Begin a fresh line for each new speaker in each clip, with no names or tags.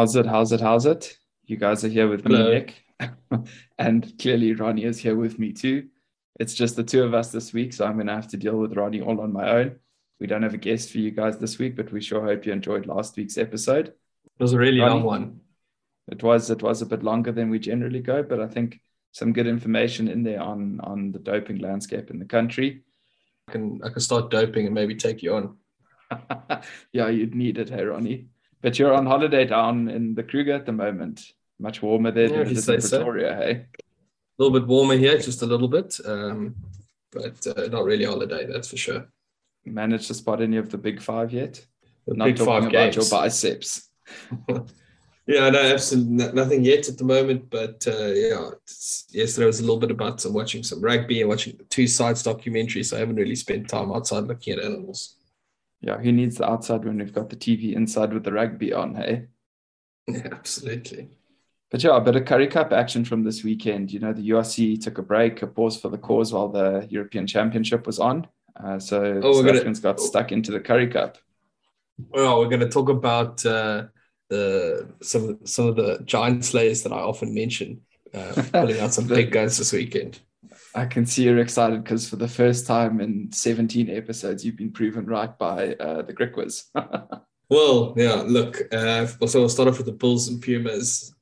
How's it? How's it? How's it? You guys are here with
Hello.
me, Nick. and clearly Ronnie is here with me too. It's just the two of us this week, so I'm going to have to deal with Ronnie all on my own. We don't have a guest for you guys this week, but we sure hope you enjoyed last week's episode.
It was a really
Ronnie?
long one.
It was it was a bit longer than we generally go, but I think some good information in there on on the doping landscape in the country.
I can I can start doping and maybe take you on.
yeah, you'd need it, hey Ronnie. But you're on holiday down in the Kruger at the moment. Much warmer there
Yeah,
than it in
say so.
Hey.
A little bit warmer here, just a little bit, um, but uh, not really holiday. That's for sure.
Managed to spot any of the big five yet?
The
Not
big
talking
five
about
games.
your biceps.
Yeah, no, absolutely nothing yet at the moment. But uh, yeah, yesterday was a little bit about some watching some rugby and watching two sides documentaries. So I haven't really spent time outside looking at animals.
Yeah, who needs the outside when we've got the TV inside with the rugby on, hey?
Yeah, absolutely.
But yeah, a bit of Currie Cup action from this weekend. You know, the URC took a break, a pause for the cause while the European Championship was on. Uh, so
Oh,
South
gonna-
Africans got stuck into the Currie Cup.
Well, we're going to talk about uh, the some some of the giant slayers that I often mention, uh, pulling out some
The-
big guns this weekend.
I can see you're excited because for the first time in 17 episodes, you've been proven right by uh, the Griquas.
Well, yeah, look, uh, so we'll start off with the Bulls and Pumas.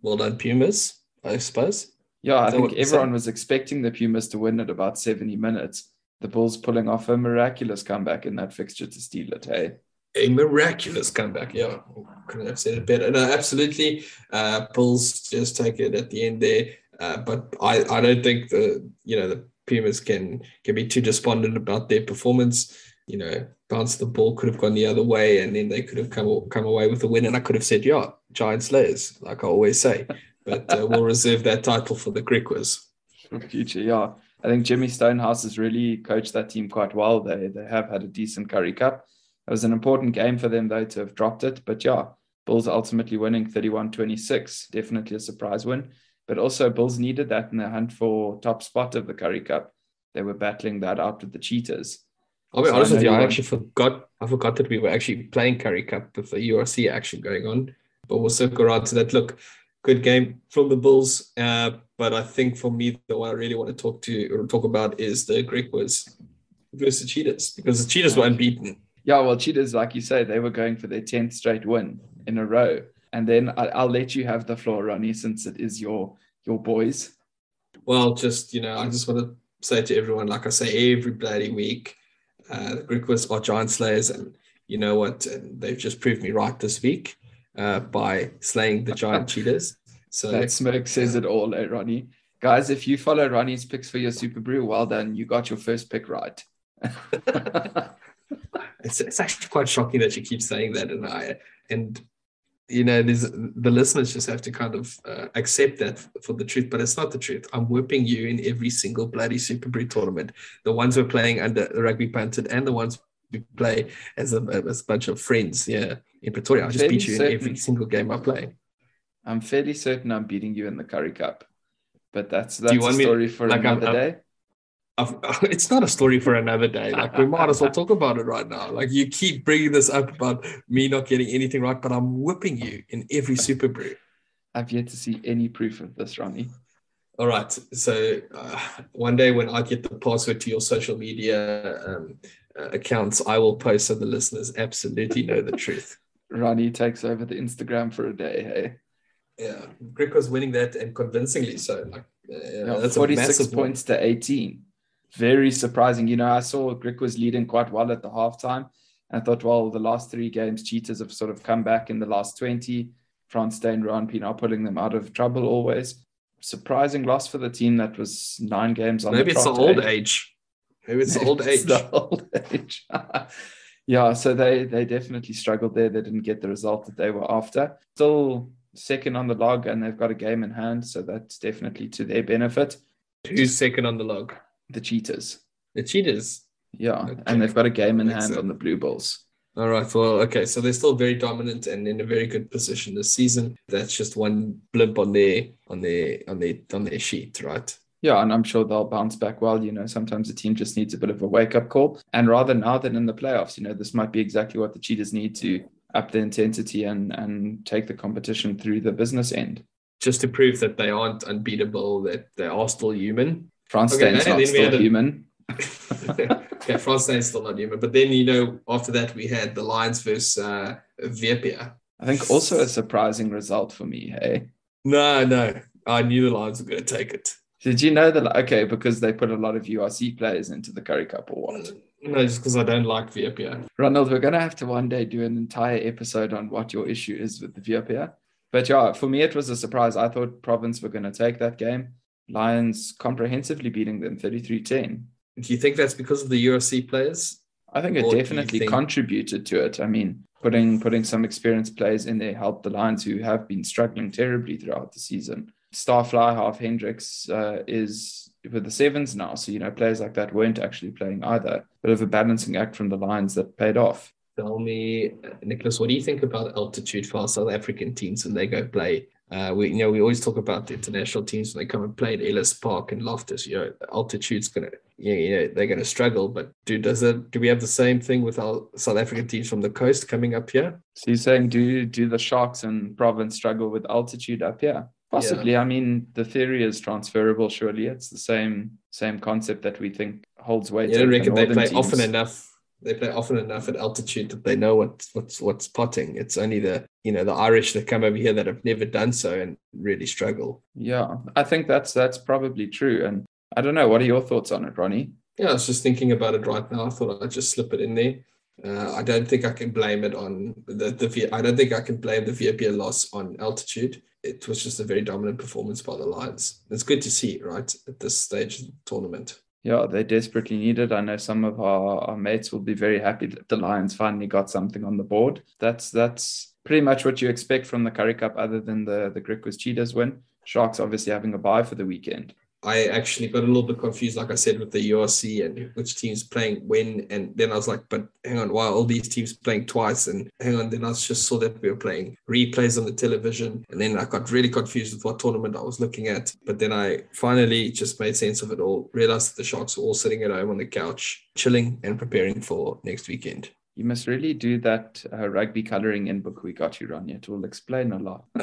Well done, Pumas, I suppose.
yeah, I think everyone was expecting the Pumas to win at about 70 minutes. The Bulls pulling off a miraculous comeback in that fixture to steal it, hey?
A miraculous comeback. Yeah, couldn't have said it better. No, absolutely. Uh, Bulls just take it at the end there. Uh, but I, I don't think the you know the Pumas can can be too despondent about their performance. You know, bounce the ball could have gone the other way, and then they could have come come away with a win. And I could have said, yeah, Giant Slayers, like I always say. But uh, we'll reserve that title for the Griquas.
for future. Yeah, I think Jimmy Stonehouse has really coached that team quite well. They they have had a decent Currie Cup. It was an important game for them though to have dropped it, but yeah, Bulls ultimately winning 31-26. Definitely a surprise win, but also Bulls needed that in the hunt for top spot of the Currie Cup. They were battling that out with the Cheetahs.
I'll be
So
honest with you, I
want-
actually forgot. I forgot that we were actually playing Currie Cup with the URC action going on. But we'll circle around to that. Look, good game from the Bulls. Uh, but I think for me, the one I really want to talk to or talk about is the Griquas versus the Cheetahs because the Cheetahs were unbeaten.
Yeah, well, Cheetahs, like you say, they were going for their 10th straight win in a row. And then I, I'll let you have the floor, Ronnie, since it is your your boys.
Well, just you know, I just want to say to everyone, like I say every bloody week, uh, the Griquas are giant slayers, and you know what? And they've just proved me right this week uh, by slaying the giant cheetahs. So
That smoke says it all, eh, Ronnie? Guys, if you follow Ronnie's picks for your Superbru, well done. You got your first pick right.
it's, it's actually quite shocking that you keep saying that, and I and you know, there's the listeners just have to kind of uh, accept that for the truth, but it's not the truth. I'm whipping you in every single bloody Superbru tournament. The ones we're playing under the rugby pundit, and the ones we play as a, as a bunch of friends. Yeah, in Pretoria, I just beat you in every single game I play.
I'm fairly certain I'm beating you in the Currie Cup. But that's that's a
want me-
story for
like, I'm-
another
I'm-
day.
I've, it's not a story for another day. Like we might as well talk about it right now. Like you keep bringing this up about me not getting anything right, but I'm whipping you in every Superbru.
I've yet to see any proof of this, Ronnie.
All right. So uh, one day when I get the password to your social media um, uh, accounts, I will post so the listeners absolutely know the truth.
Ronnie takes over the Instagram for a day, hey?
Yeah, Griquas winning that and convincingly so. Like uh,
Yeah,
that's a
46
massive win.
points to 18. Very surprising. You know, I saw Griquas leading quite well at the halftime. I thought, well, the last three games, Cheetahs have sort of come back in the last 20. Frans Steyn and Ruan Pienaar pulling them out of trouble always. Surprising loss for the team that was nine games on
Maybe
the
it's the old
eh?
age. Maybe it's the old
It's
age.
the old age. yeah, so they they definitely struggled there. They didn't get the result that they were after. Still second on the log, and they've got a game in hand, so that's definitely to their benefit.
Who's second on the log?
The Cheetahs,
The Cheetahs.
yeah,
Okay.
and they've got a game in hand
sense.
on the Blue Bulls.
All right. Well, okay. So they're still very dominant and in a very good position this season. That's just one blimp on their on their on their on their sheet, right?
Yeah, and I'm sure they'll bounce back well. You know, sometimes a team just needs a bit of a wake up call. And rather now than in the playoffs, you know, this might be exactly what the Cheetahs need to up the intensity and and take the competition through the business end.
Just to prove that they aren't unbeatable, that they are still human.
Frans okay, not still human.
yeah, Frans is still not human. But then you know, after that we had the Lions versus uh, Vietnam.
I think also a surprising result for me. Hey.
No, no, I knew the Lions were going to take it.
Did you know that? Okay, because they put a lot of URC players into the Currie Cup or what?
No, just because I don't like VPA.
Ronald, we're going to have to one day do an entire episode on what your issue is with the VPA. But yeah, for me, it was a surprise. I thought Province were going to take that game. Lions comprehensively beating them 33 10.
Do you think that's because of the URC players?
I think it or definitely think... contributed to it. I mean, putting putting some experienced players in there helped the Lions, who have been struggling terribly throughout the season. Star fly half Hendricks uh, is with the sevens now. So, you know, players like that weren't actually playing either. Bit of a balancing act from the Lions that paid off.
Tell me, Nicholas, what do you think about altitude for our South African teams when they go play? Uh, we you know we always talk about the international teams when they come and play at Ellis Park and Loftus. You know, altitude's gonna you know, they're gonna struggle. But do does it do we have the same thing with our South African teams from the coast coming up here?
So you're saying do do the Sharks and Province struggle with altitude up here? Possibly. Yeah. I mean, the theory is transferable. Surely, it's the same same concept that we think holds weight.
You don't reckon they play teams. often enough? They play often enough at altitude that they know what what's what's potting. It's only the you know the Irish that come over here that have never done so and really struggle.
Yeah, I think that's that's probably true. And I don't know. What are your thoughts on it, Ronnie?
Yeah, I was just thinking about it right now. I thought I'd just slip it in there. Uh, I don't think I can blame it on the, the I don't think I can blame the VPA loss on altitude. It was just a very dominant performance by the Lions. It's good to see, right, at this stage of the tournament.
Yeah, they desperately need it. I know some of our, our mates will be very happy that the Lions finally got something on the board. That's that's pretty much what you expect from the Currie Cup, other than the the Griquas Cheetahs win. Sharks obviously having a bye for the weekend.
I actually got a little bit confused, like I said, with the URC and which teams playing when. And then I was like, but hang on, why are all these teams playing twice? And hang on, then I just saw that we were playing replays on the television. And then I got really confused with what tournament I was looking at. But then I finally just made sense of it all, realized that the Sharks were all sitting at home on the couch, chilling and preparing for next weekend.
You must really do that uh, rugby coloring in book we got you, Ron. It will explain a lot.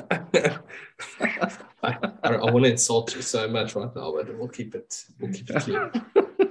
I, I, I want to insult you so much right now, but we'll keep it. We'll keep it clean.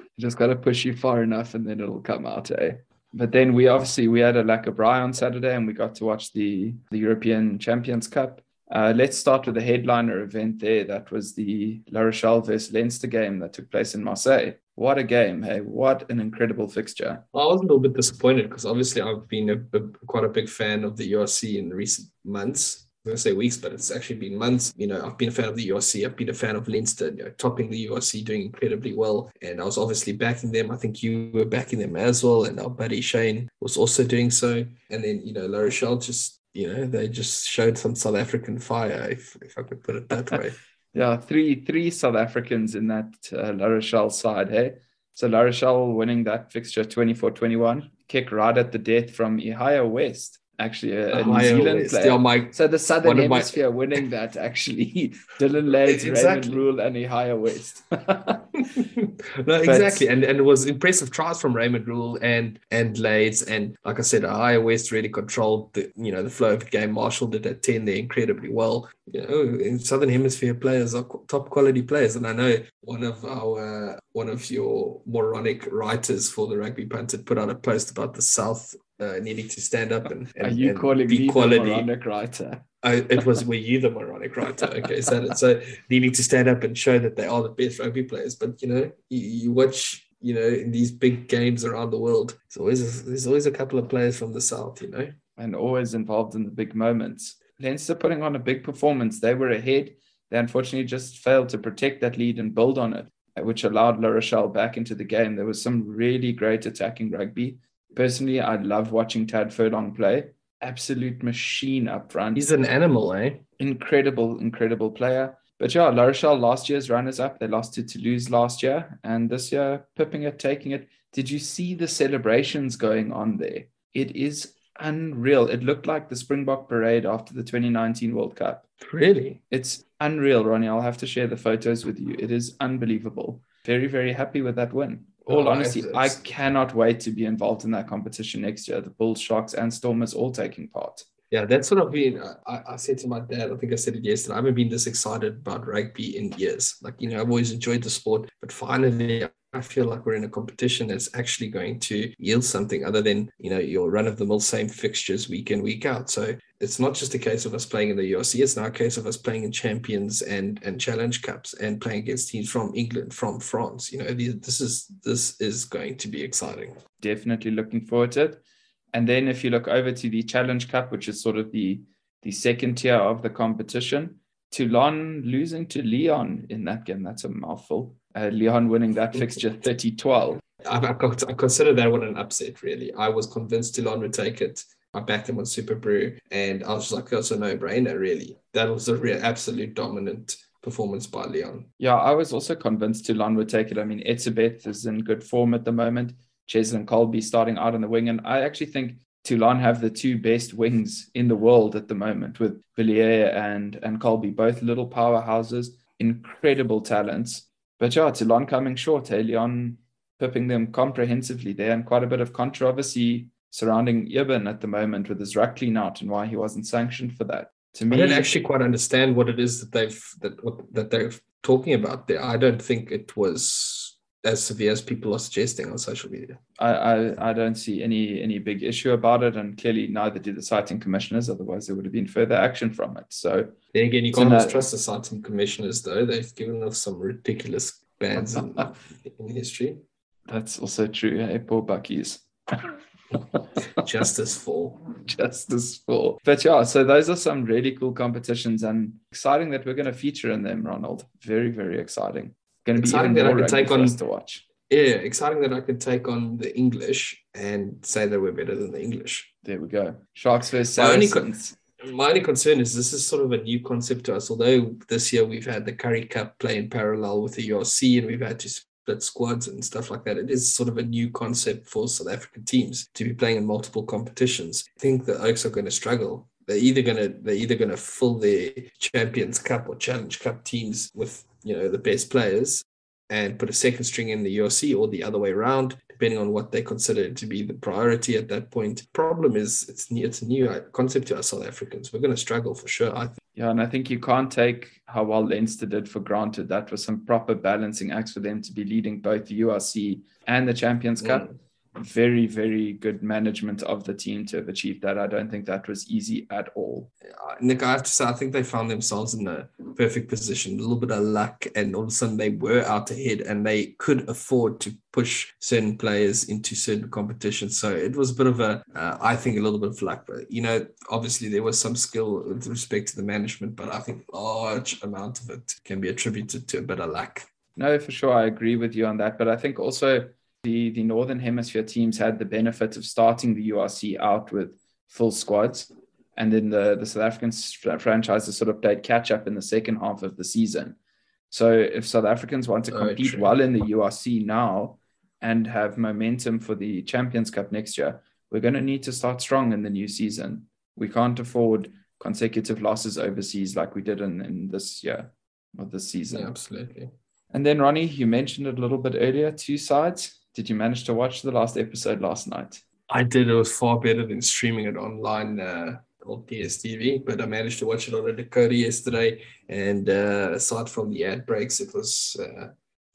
just got to push you far enough, and then it'll come out, eh? But then we obviously we had a lack of on Saturday, and we got to watch the the European Champions Cup. Uh, let's start with the headliner event there. That was the La Rochelle versus Leinster game that took place in Marseille. What a game, hey! What an incredible fixture.
I was a little bit disappointed because obviously I've been a, a, quite a big fan of the URC in recent months. I'm going to say weeks, but it's actually been months. You know, I've been a fan of the URC. I've been a fan of Leinster, you know, topping the URC, doing incredibly well. And I was obviously backing them. I think you were backing them as well. And our buddy Shane was also doing so. And then, you know, La Rochelle just, you know, they just showed some South African fire, if, if I could put it that way.
yeah, three three South Africans in that uh, La Rochelle side, hey? So La Rochelle winning that fixture 24 21, kick right at the death from Ihaia West actually a, a New Zealand player. My, so the Southern Hemisphere my... winning that actually, Dillyn Leyds, exactly. Raymond Rhule, and Ihaia West.
no, exactly, and and it was impressive tries from Raymond Rhule and and Leyds, and like I said, Ihaia West really controlled the you know the flow of the game. Marshall did at ten there incredibly well. You know, in Southern Hemisphere players are top quality players, and I know one of our uh, one of your moronic writers for the Rugby Pundit put out a post about the South uh, needing to stand up and, and
are you
and
calling be me quality. the moronic writer?
I, it was were you the moronic writer? Okay, so so needing to stand up and show that they are the best rugby players, but you know you, you watch you know in these big games around the world, there's always a, there's always a couple of players from the south, you know,
and always involved in the big moments. Leinster putting on a big performance. They were ahead. They unfortunately just failed to protect that lead and build on it, which allowed La Rochelle back into the game. There was some really great attacking rugby Personally, I love watching Tad Furlong play. Absolute machine up front.
He's an animal, eh?
Incredible, incredible player. But yeah, La Rochelle last year's runners up. They lost to Toulouse last year, and this year pipping it, taking it. Did you see the celebrations going on there? It is unreal. It looked like the Springbok parade after the 2019 World Cup.
Really?
It's unreal, Ronnie. I'll have to share the photos with you. It is unbelievable. Very, very happy with that win. All
Oh,
honesty,
it's-
I cannot wait to be involved in that competition next year. The Bulls, Sharks, and Stormers all taking part.
Yeah, that's what I've been. I, I said to my dad, I think I said it yesterday. I haven't been this excited about rugby in years. Like, you know, I've always enjoyed the sport, but finally, I feel like we're in a competition that's actually going to yield something other than, you know, your run of the mill same fixtures week in, week out. So it's not just a case of us playing in the URC, it's now a case of us playing in champions and and challenge cups and playing against teams from England, from France. You know, this is this is going to be exciting.
Definitely looking forward to it. And then if you look over to the Challenge Cup, which is sort of the the second tier of the competition, Toulon losing to Lyon in that game. That's a mouthful. Uh, Lyon winning that fixture 30 12.
I, I, consider that one an upset, really. I was convinced Toulon would take it. I backed them on Superbru, and I was like, that's a no brainer, really. That was a real absolute dominant performance by Lyon.
Yeah, I was also convinced Toulon would take it. I mean, Etzebeth is in good form at the moment. Cheslin Kolbe starting out on the wing. And I actually think Toulon have the two best wings in the world at the moment with Villiers and, and Kolbe, both little powerhouses, incredible talents. But yeah, Toulon coming short, hey, Lyon pipping them comprehensively there, and quite a bit of controversy surrounding Eben at the moment with his ruck clean out and why he wasn't sanctioned for that. To
I don't actually quite understand what it is that they've that what that they're talking about there. I don't think it was as severe as people are suggesting on social media.
I, I, I don't see any any big issue about it, and clearly neither do the citing commissioners. Otherwise, there would have been further action from it. So
Then again, you can't trust the citing commissioners, though. They've given us some ridiculous bans in, in history.
that's also true. Hey, poor Buckies.
Justice for.
Justice for. But yeah, so those are some really cool competitions and exciting that we're going to feature in them, Ronald. Very, very exciting. Going to be
Exciting that I
could
take on-
to watch.
Yeah, exciting that I can take on the English and say that we're better than the English.
There we go. Sharks versus
My only co-
Saracens.
My only concern is this is sort of a new concept to us. Although this year we've had the Currie Cup play in parallel with the URC and we've had to split squads and stuff like that, it is sort of a new concept for South African teams to be playing in multiple competitions. I think the Oaks are going to struggle. They're either going to they're either going to fill their Champions Cup or Challenge Cup teams with you know the best players and put a second string in the URC or the other way around, depending on what they consider to be the priority at that point. Problem is, it's new, it's a new uh, concept to us South Africans. We're going to struggle for sure. I think.
Yeah, and I think you can't take how well Leinster did for granted. That was some proper balancing acts for them to be leading both the URC and the Champions mm. Cup. Very, very good management of the team to have achieved that. I don't think that was easy at all.
Uh, Nick, I have to say, I think they found themselves in a perfect position. A little bit of luck, and all of a sudden they were out ahead, and they could afford to push certain players into certain competitions. So it was a bit of a, uh, I think, a little bit of luck. But you know, obviously there was some skill with respect to the management, but I think a large amount of it can be attributed to a bit of luck.
No, for sure. I agree with you on that. But I think also the, the Northern Hemisphere teams had the benefit of starting the URC out with full squads. And then the, the South African franchises sort of played catch up in the second half of the season. So if South Africans want to
Oh,
compete
true.
well in the URC now and have momentum for the Champions Cup next year, we're going to need to start strong in the new season. We can't afford consecutive losses overseas like we did in, in this year or this season.
Yeah, absolutely.
And then, Ronnie, you mentioned it a little bit earlier two sides. Did you manage to watch the last episode last night?
I did. It was far better than streaming it online uh, on DSTV, but I managed to watch it on a decoder yesterday. And uh, aside from the ad breaks, it was uh,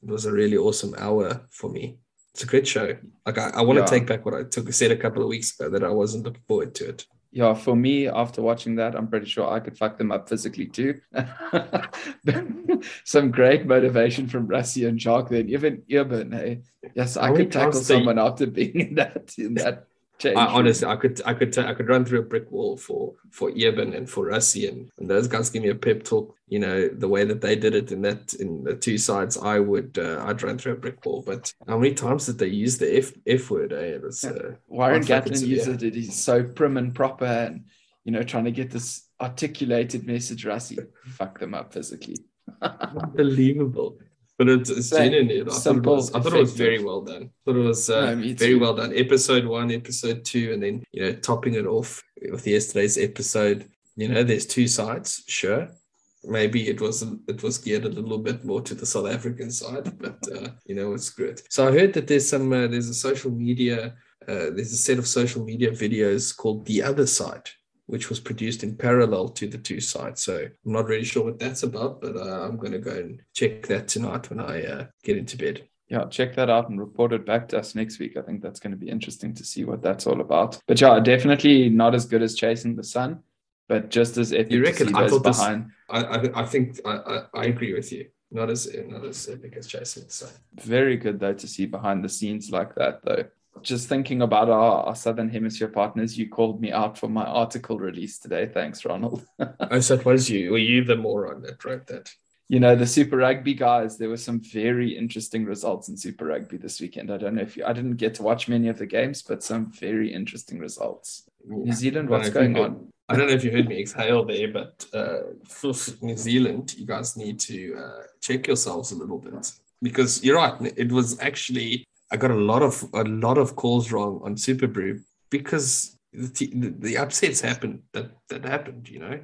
it was a really awesome hour for me. It's a great show. Like I, I want to
Yeah.
take back what I took said a couple of weeks ago that I wasn't looking forward to it.
Yeah, for me, after watching that, I'm pretty sure I could fuck them up physically too. Some great motivation from Rassie and Jacques then. Even Urban, hey. Yes, I
many
could tackle someone after being in that in that change.
I, honestly, I could, I could, ta- I could run through a brick wall for for Eben and for Rassie, and, and those guys give me a pep talk. You know the way that they did it in that in the two sides, I would, uh, I'd run through a brick wall. But how many times did they use the f f word? Eh? It was, uh,
Warren
Gatland
uses it. He's so prim and proper and, you know, trying to get this articulated message. Rassie, fuck them up physically.
unbelievable. But it's, it's genuinely, I thought, it was, I thought it was very well done. I thought it was uh,
No,
very well done. Episode one, episode two, and then you know topping it off with yesterday's episode. You know, there's two sides, sure, maybe it was it was geared a little bit more to the South African side, but uh, you know it's good. So I heard that there's some uh, there's a social media uh, there's a set of social media videos called The Other Side, which was produced in parallel to the two sides. So I'm not really sure what that's about, but uh, I'm going to go and check that tonight when I uh, get into bed.
Yeah, check that out and report it back to us next week. I think that's going to be interesting to see what that's all about. But yeah, definitely not as good as chasing the sun, but just as epic.
You reckon?
I
thought behind. This, I, I, I think I, I, I agree with you. Not as not as epic as chasing the sun.
Very good though to see behind the scenes like that though just thinking about our, our, Southern Hemisphere partners, you called me out for my article release today. Thanks, Ronald.
I so it was you. Were you the moron that wrote that?
You know, the Super Rugby guys, there were some very interesting results in Super Rugby this weekend. I don't know if you, I didn't get to watch many of the games, but some very interesting results. New Zealand, what's going on?
I don't know if you heard me exhale there, but uh, for New Zealand, you guys need to uh, check yourselves a little bit because you're right. It was actually I got a lot of a lot of calls wrong on Superbru because the, the, upsets happened that that happened, you know.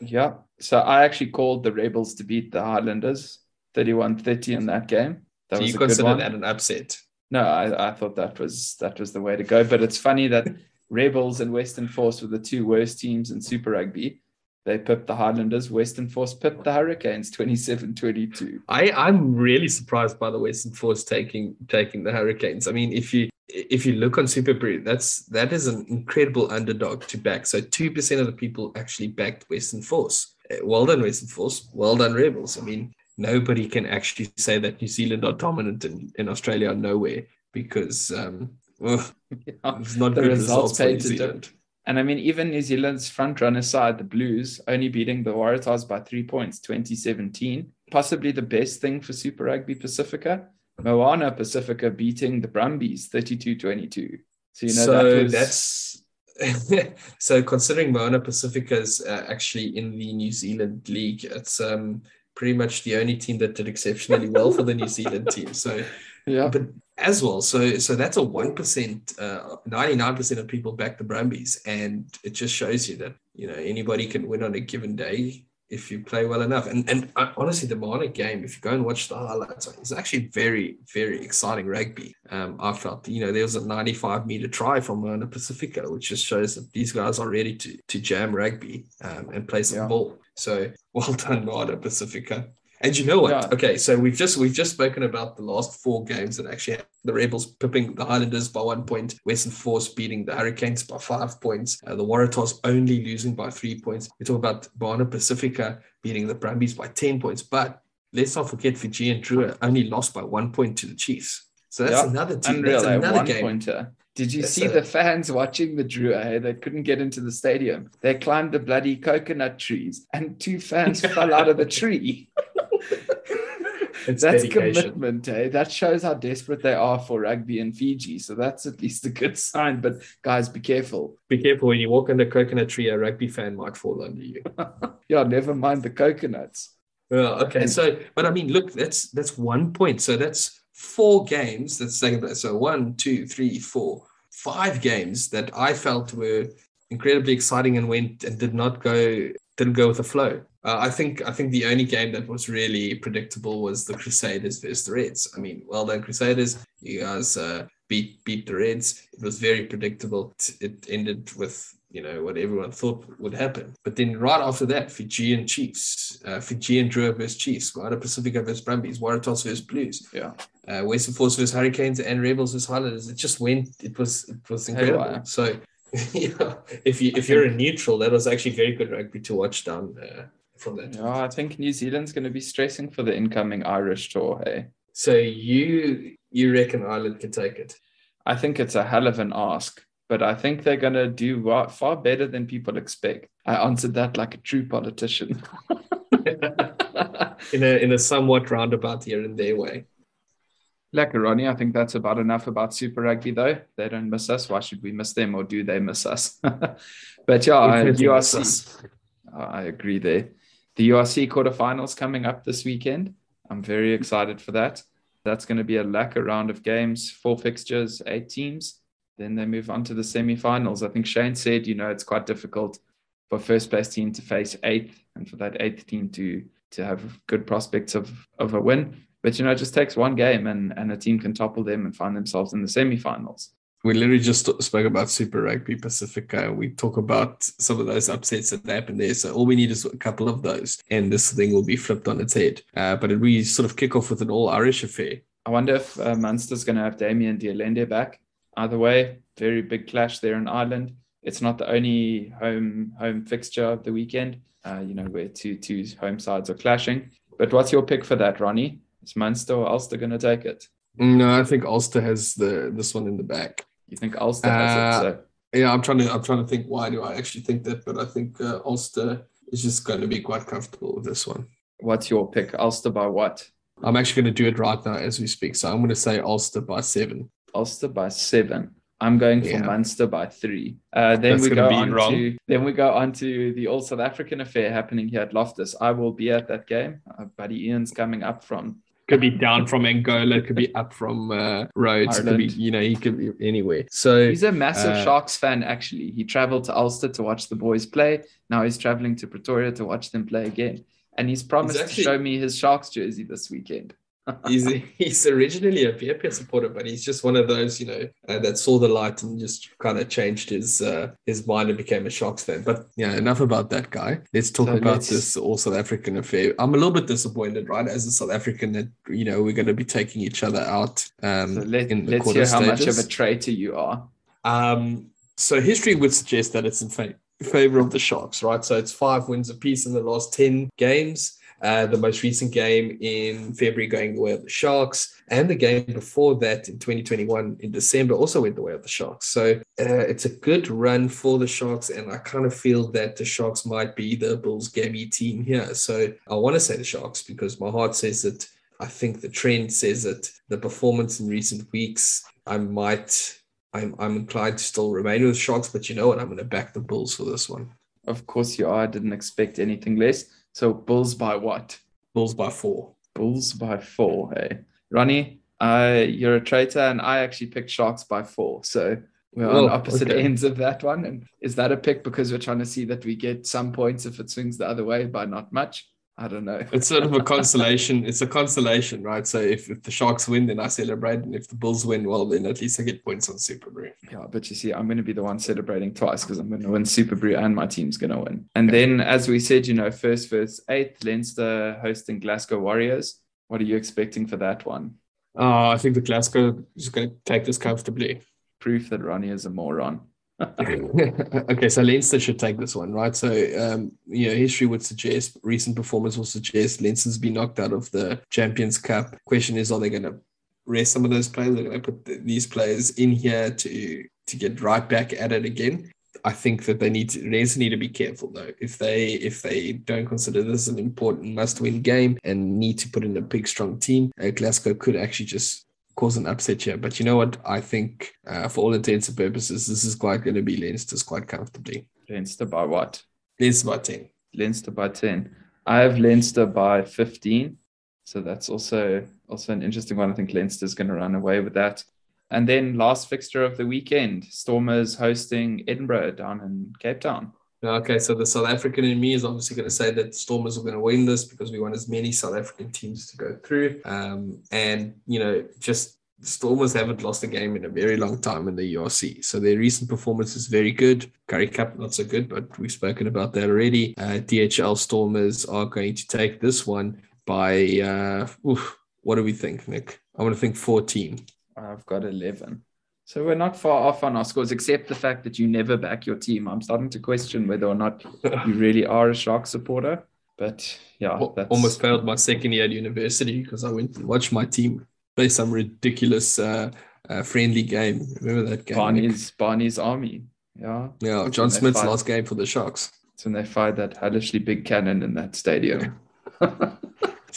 Yeah. So I actually called the Rebels to beat the Highlanders 31-30 in that game. That
so was you consider that an upset?
No, I, I thought that was that was the way to go. But it's funny that Rebels and Western Force were the two worst teams in Super Rugby. They pipped the Highlanders. Western Force pipped the Hurricanes 27-22.
I, I'm really surprised by the Western Force taking taking the Hurricanes. I mean, if you if you look on Superbru, that's that is an incredible underdog to back. So two percent of the people actually backed Western Force. Uh, well done, Western Force. Well done, Rebels. I mean, nobody can actually say that New Zealand are dominant in, in Australia nowhere because um, well, yeah, it's not the good results, results for New Zealand.
And I mean, even New Zealand's front runner side, the Blues, only beating the Waratahs by three points, 2017. Possibly the best thing for Super Rugby Pacifica. Moana Pacifica beating the Brumbies 32 22.
So, you know, so that was... that's. so considering Moana Pacifica is uh, actually in the New Zealand league, it's um, pretty much the only team that did exceptionally well for the New Zealand team. So yeah, but as well. So so that's a one percent. Ninety nine percent of people back the Brumbies, and it just shows you that you know anybody can win on a given day if you play well enough. And and uh, honestly, the Moana game, if you go and watch the highlights, it's actually very very exciting rugby. Um, I felt you know there was a ninety five meter try from Moana Pacifica, which just shows that these guys are ready to to jam rugby um, and play some yeah. ball. So well done, Moana Pacifica. And you know what? Yeah. Okay, so we've just we've just spoken about the last four games that actually had the Rebels pipping the Highlanders by one point, Western Force beating the Hurricanes by five points, uh, the Waratahs only losing by three points. We talk about Moana Pacifica beating the Brumbies by ten points, but let's not forget Fijian Drua only lost by one point to the Chiefs. So that's yeah. another team. Unreal, that's another game. Pointer.
Did you that's see a... the fans watching the Drua? Hey? They couldn't get into the stadium. They climbed the bloody coconut trees, and two fans fell out of the tree. It's that's dedication. commitment, eh? That shows how desperate they are for rugby in Fiji. So that's at least a good sign. But guys, be careful.
Be careful when you walk under coconut tree, a rugby fan might fall under you.
yeah, never mind the coconuts.
Well, okay. And, so, but I mean, look, that's that's one point. So that's four games. That's second. So one, two, three, four, five games that I felt were incredibly exciting and went and did not go didn't go with the flow. Uh, I think I think the only game that was really predictable was the Crusaders versus the Reds. I mean, well done Crusaders. You guys uh, beat beat the Reds. It was very predictable. It ended with you know what everyone thought would happen. But then right after that, Fijian Chiefs, uh, Fijian Drua versus Chiefs, Moana Pacifica versus Brumbies, Waratahs versus Blues.
Yeah.
Uh, Western Force versus Hurricanes and Rebels versus Highlanders. It just went. It was it was incredible. Hey, so yeah, if you if you're a neutral, that was actually very good rugby to watch down uh, from that.
Yeah, I think New Zealand's going to be stressing for the incoming Irish tour. Hey,
so you you reckon Ireland can take it?
I think it's a hell of an ask, but I think they're going to do far better than people expect. I answered that like a true politician.
in a in a somewhat roundabout here and there way.
Lekker, Ronnie. I think that's about enough about Super Rugby, though. They don't miss us. Why should we miss them, or do they miss us? but yeah, URC. I agree there the URC quarterfinals coming up this weekend. I'm very excited for that. That's going to be a lekker round of games, four fixtures, eight teams. Then they move on to the semifinals. I think Shane said, you know, it's quite difficult for first place team to face eighth and for that eighth team to to have good prospects of of a win. But you know, it just takes one game and and a team can topple them and find themselves in the semifinals.
We literally just spoke about Super Rugby Pacifica. We talk about some of those upsets that happened there. So all we need is a couple of those, and this thing will be flipped on its head. Uh, but it really sort of kick off with an all Irish affair.
I wonder if uh, Munster's going to have Damian de Allende back. Either way, very big clash there in Ireland. It's not the only home home fixture of the weekend. Uh, you know where two two home sides are clashing. But what's your pick for that, Ronnie? Is Munster or Ulster going to take it?
No, I think Ulster has the this one in the back.
You think Ulster has uh, it? So.
Yeah, I'm trying to I'm trying to think why do I actually think that, but I think uh, Ulster is just going to be quite comfortable with this one.
What's your pick? Ulster by what?
I'm actually going to do it right now as we speak. So I'm going to say Ulster by seven.
Ulster by seven. I'm going for yeah. Munster by three. Uh, then That's we go on wrong. to then we go on to the All South African affair happening here at Loftus. I will be at that game. Uh, Buddy Ian's coming up from
could be down from Angola, could be up from uh, Rhodes, could be you know he could be anywhere. So
he's a massive uh, Sharks fan. Actually, he travelled to Ulster to watch the boys play. Now he's travelling to Pretoria to watch them play again, and he's promised actually, to show me his Sharks jersey this weekend
he's he's originally a VFP supporter, but he's just one of those, you know, uh, that saw the light and just kind of changed his uh, his mind and became a Sharks fan. But yeah, enough about that guy. Let's talk about let's... this all South African affair. I'm a little bit disappointed, right, as a South African that you know we're going to be taking each other out. Um, so
let, in the let's hear how much of a traitor you are.
Um, so history would suggest that it's in favor of the Sharks, right? So it's five wins apiece in the last ten games. Uh, the most recent game in February going the way of the Sharks, and the game before that in 2021 in December also went the way of the Sharks. So uh, it's a good run for the Sharks, and I kind of feel that the Sharks might be the Bulls' gammy team here. So I want to say the Sharks because my heart says that. I think the trend says that the performance in recent weeks, I might I'm, I'm inclined to still remain with Sharks, but you know what? I'm going to back the Bulls for this one.
Of course you are. I didn't expect anything less. So Bulls by what?
Bulls by four.
Bulls by four. Hey, Ronnie, uh, you're a traitor, and I actually picked Sharks by four. So we're oh, on opposite okay. ends of that one. And is that a pick because we're trying to see that we get some points if it swings the other way by not much? I don't know.
it's sort of a consolation. It's a consolation, right? So if, if the Sharks win, then I celebrate, and if the Bulls win, well, then at least I get points on SuperBru.
Yeah, but you see, I'm going to be the one celebrating twice because I'm going to win SuperBru and my team's going to win. And okay. then, as we said, you know, first versus eighth, Leinster hosting Glasgow Warriors. What are you expecting for that one?
Uh, I think the Glasgow is going to take this comfortably.
Proof that Ronnie is a moron.
okay, so Leinster should take this one, right? So, um, you know, history would suggest, recent performance will suggest Leinster's been knocked out of the Champions Cup. Question is, are they going to rest some of those players? They're going to put these players in here to to get right back at it again. I think that they need to Leinster need to be careful though. If they if they don't consider this an important must-win game and need to put in a big strong team, uh, Glasgow could actually just cause an upset here. But you know what? I think uh, for all intents and purposes, this is quite going to be Leinster's quite comfortably.
Leinster by what?
Leinster by 10.
Leinster by 10. I have Leinster by 15. So that's also also an interesting one. I think Leinster's going to run away with that. And then last fixture of the weekend, Stormers hosting Edinburgh down in Cape Town.
Okay, so the South African in me is obviously going to say that Stormers are going to win this because we want as many South African teams to go through. Um, and, you know, just Stormers haven't lost a game in a very long time in the URC. So their recent performance is very good. Currie Cup, not so good, but we've spoken about that already. Uh, DHL Stormers are going to take this one by, uh, oof, what do we think, Nick? I want to think 14.
I've got 11. So we're not far off on our scores, except the fact that you never back your team. I'm starting to question whether or not you really are a Shark supporter. But yeah,
that's... almost failed my second year at university because I went and watched my team play some ridiculous uh, uh, friendly game. Remember that game?
Barney's Barney's Army. Yeah.
Yeah, John Smith's fired, last game for the Sharks.
It's when they fired that hellishly big cannon in that stadium. that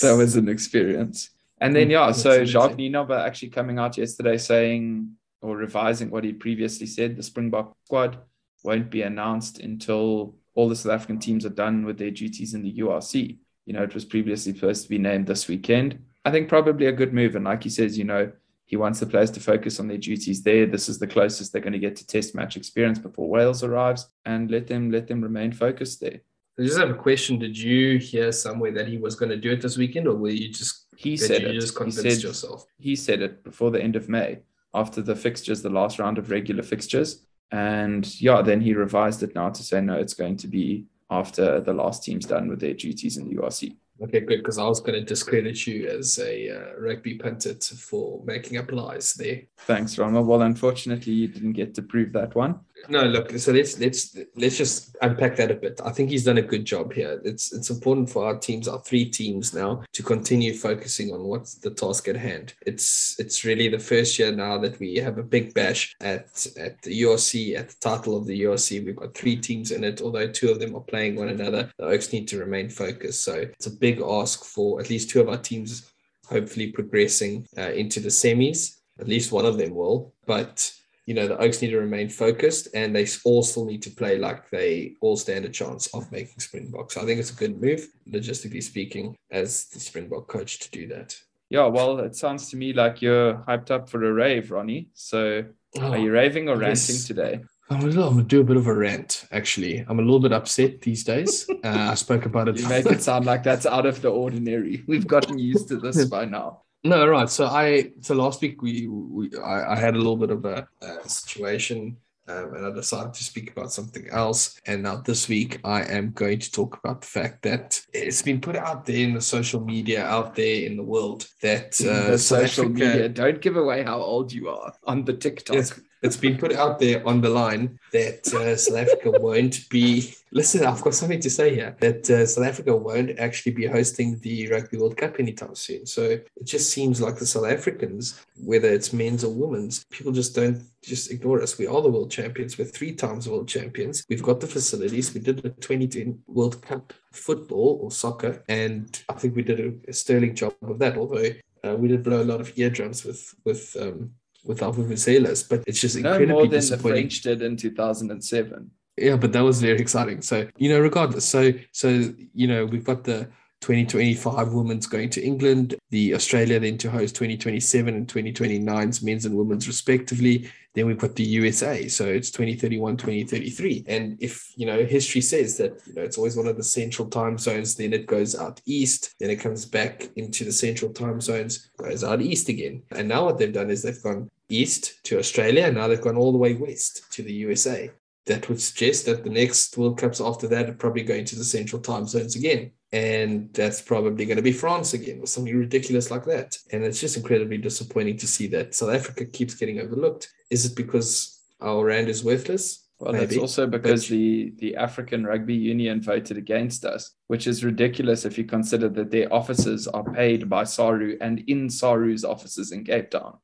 was an experience. And then yeah, so Jacques Nienaber actually coming out yesterday saying or revising what he previously said, the Springbok squad won't be announced until all the South African teams are done with their duties in the URC. You know, it was previously supposed to be named this weekend. I think probably a good move. And like he says, you know, He wants the players to focus on their duties there. This is the closest they're going to get to test match experience before Wales arrives, and let them let them remain focused there.
I just have a question. Did you hear somewhere that he was going to do it this weekend, or were you just
he said
you
it.
just
He said-
yourself?
He said it before the end of May, after the fixtures, the last round of regular fixtures, and yeah, then he revised it now to say no, it's going to be after the last team's done with their duties in the URC.
Okay, good. Because I was going to discredit you as a uh, rugby pundit for making up lies there.
Thanks, Rama. Well, unfortunately, you didn't get to prove that one.
No, look. So let's let's let's just unpack that a bit. I think he's done a good job here. It's it's important for our teams, our three teams now, to continue focusing on what's the task at hand. It's it's really the first year now that we have a big bash at at the URC at the title of the URC. We've got three teams in it, although two of them are playing one another. The Oaks need to remain focused. So it's a big ask for at least two of our teams, hopefully progressing uh, into the semis. At least one of them will, but you know, the Oaks need to remain focused and they all still need to play like they all stand a chance of making Springboks. I think it's a good move, logistically speaking, as the Springbok coach to do that.
Yeah, well, it sounds to me like you're hyped up for a rave, Ronnie. So, are you raving or
yes.
ranting today?
I'm, a little, I'm gonna do a bit of a rant, actually. I'm a little bit upset these days. Uh, I spoke about it.
You make it sound like that's out of the ordinary. We've gotten used to this by now.
No, right. So I so last week we, we I, I had a little bit of a, a situation, um, and I decided to speak about something else. And now this week I am going to talk about the fact that it's been put out there in the social media, out there in the world, that uh,
the social
Africa-
media. Don't give away how old you are on the TikTok.
It's, it's been put out there on the line that uh, South Africa won't be. Listen, I've got something to say here. That uh, South Africa won't actually be hosting the Rugby World Cup anytime soon. So it just seems like the South Africans, whether it's men's or women's, people just don't just ignore us. We are the world champions. We're three times world champions. We've got the facilities. We did the 2010 World Cup football or soccer, and I think we did a, a sterling job of that. Although uh, we did blow a lot of eardrums with with. Um, with our Vuvuzelas, but it's just incredibly no
more than the. French did in 2007.
Yeah, but that was very exciting. So, you know, regardless, so so you know, we've got the 2025 women's going to England, the Australia then to host 2027 and 2029's men's and women's respectively. Then we've got the USA. So it's 2031, 2033. And if, you know, history says that, you know, it's always one of the central time zones, then it goes out east, then it comes back into the central time zones, goes out east again. And now what they've done is they've gone east to Australia, and now they've gone all the way west to the USA that would suggest that the next World Cups after that are probably going to the central time zones again. And that's probably going to be France again or something ridiculous like that. And it's just incredibly disappointing to see that South Africa keeps getting overlooked. Is it because our rand is worthless?
Well,
Maybe.
that's also because
But-
the, the African Rugby Union voted against us, which is ridiculous if you consider that their officers are paid by SARU and in SARU's offices in Cape Town,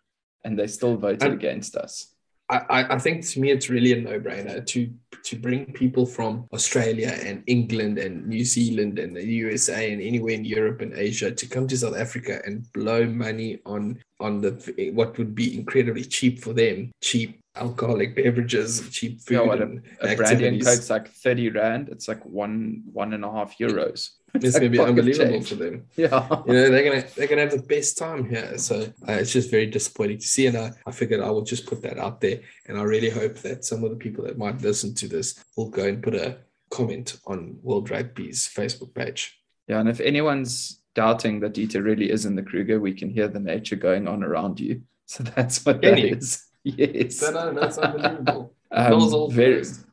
and they still voted
And-
against us.
I, I- think to me it's really a no-brainer to to bring people from Australia and England and New Zealand and the USA and anywhere in Europe and Asia to come to South Africa and blow money on on the what would be incredibly cheap for them, cheap alcoholic beverages, cheap food
Yeah, what
and
A brandy and coke's like 30 rand. It's like one one and a half euros.
It's gonna be unbelievable
change.
for them.
Yeah.
You know, they're gonna they're gonna have the best time here. So uh, it's just very disappointing to see. And I, I figured I will just put that out there. And I really hope that some of the people that might listen to this will go and put a comment on World Rugby's Facebook page.
Yeah, and if anyone's doubting that Dieter really is in the Kruger, we can hear the nature going on around you. So that's what
Can
that is. Yes.
So no, that's unbelievable.
Um, very,
first.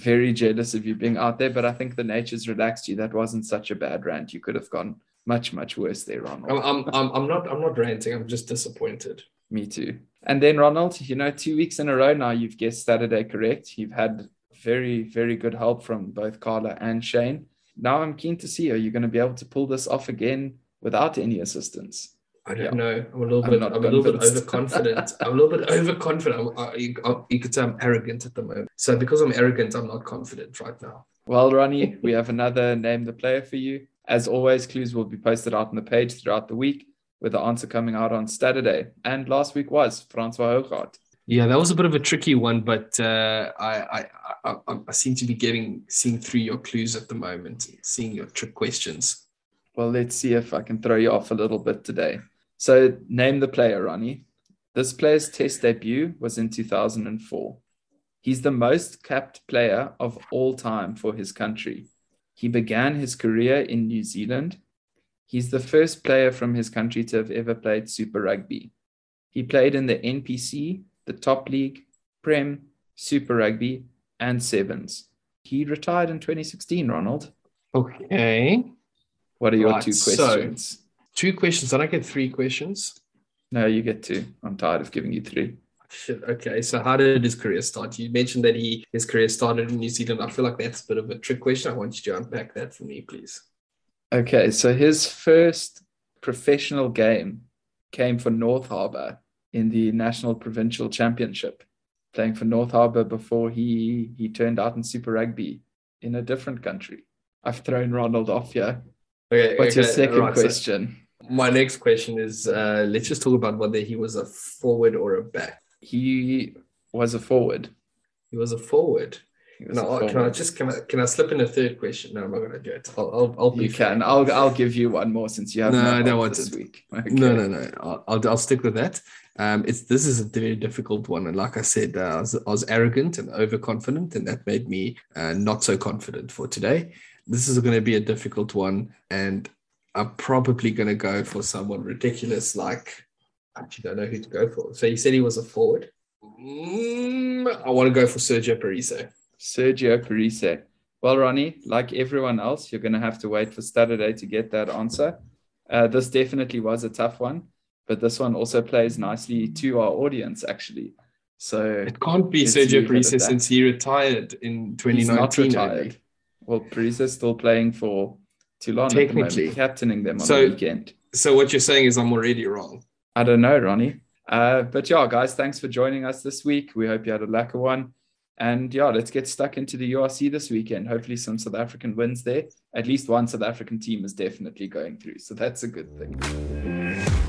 Very jealous of you being out there, but I think the nature's relaxed you. That wasn't such a bad rant. You could have gone much, much worse there, Ronald.
I'm, I'm, I'm, not I'm not ranting. I'm just disappointed.
Me too. And then, Ronald, you know, two weeks in a row now, you've guessed Saturday correct. You've had very, very good help from both Carla and Shane. Now I'm keen to see are you going to be able to pull this off again without any assistance?
I don't
Yeah.
know. I'm a little
I'm
bit.
not
I'm, a little bit overconfident. I'm a little bit overconfident. I'm, I, you, I- you could say I'm arrogant at the moment. So because I'm arrogant, I'm not confident right now.
Well, Ronnie, we have another name the player for you. As always, clues will be posted out on the page throughout the week, with the answer coming out on Saturday. And last week was Francois Hougaard.
Yeah, that was a bit of a tricky one, but uh, I, I, I, I, I seem to be getting seeing through your clues at the moment, seeing your trick questions.
Well, let's see if I can throw you off a little bit today. So, name the player, Ronnie. This player's test debut was in 2004. He's the most capped player of all time for his country. He began his career in New Zealand. He's the first player from his country to have ever played Super Rugby. He played in the NPC, the Top League, Prem, Super Rugby, and Sevens. He retired in 2016, Ronald.
Okay.
What are your
Right,
two
so-
questions?
Two questions. Did I get three questions?
no, you get two. I'm tired of giving you three.
Shit. Okay. So how did his career start? You mentioned that he his career started in New Zealand. I feel like that's a bit of a trick question. I want you to unpack that for me, please.
Okay, so his first professional game came for North Harbour in the National Provincial Championship, playing for North Harbour before he he turned out in Super Rugby in a different country. I've thrown Ronald off here.
Okay.
What's your second
right, so
question?
my next question is uh, let's just talk about whether he was a forward or a back.
He was a forward.
He was a forward.
Was
No,
a
can I
forward.
just can I can I slip in a third question? No, I'm not gonna do it. I'll I'll, I'll be
You can. I'll I'll give you one more since you have
No,
no,
I don't want
this
it.
week. Okay.
No, no, no. I'll, I'll I'll stick with that. Um, it's this is a very difficult one, and like I said, uh, I, was, I was arrogant and overconfident, and that made me uh, not so confident for today. This is going to be a difficult one, and I'm probably going to go for someone ridiculous. Like I actually don't know who to go for. So you said he was a forward. Mm, I want to go for Sergio Parisse.
Sergio Parisse. Well, Ronnie, like everyone else, you're going to have to wait for Saturday to get that answer. Uh, this definitely was a tough one, but this one also plays nicely to our audience, actually. So
It can't be Sergio
Parisse
since he retired in
he's not
2019.
retired.
only.
Well, Parisse is still playing for Toulon at the
Technically.
captaining them on
So-
the weekend.
So what you're saying is I'm already wrong.
I don't know, Ronnie. Uh, but yeah, guys, thanks for joining us this week. We hope you had a lekker one. And yeah, let's get stuck into the URC this weekend. Hopefully, some South African wins there. At least one South African team is definitely going through. So that's a good thing.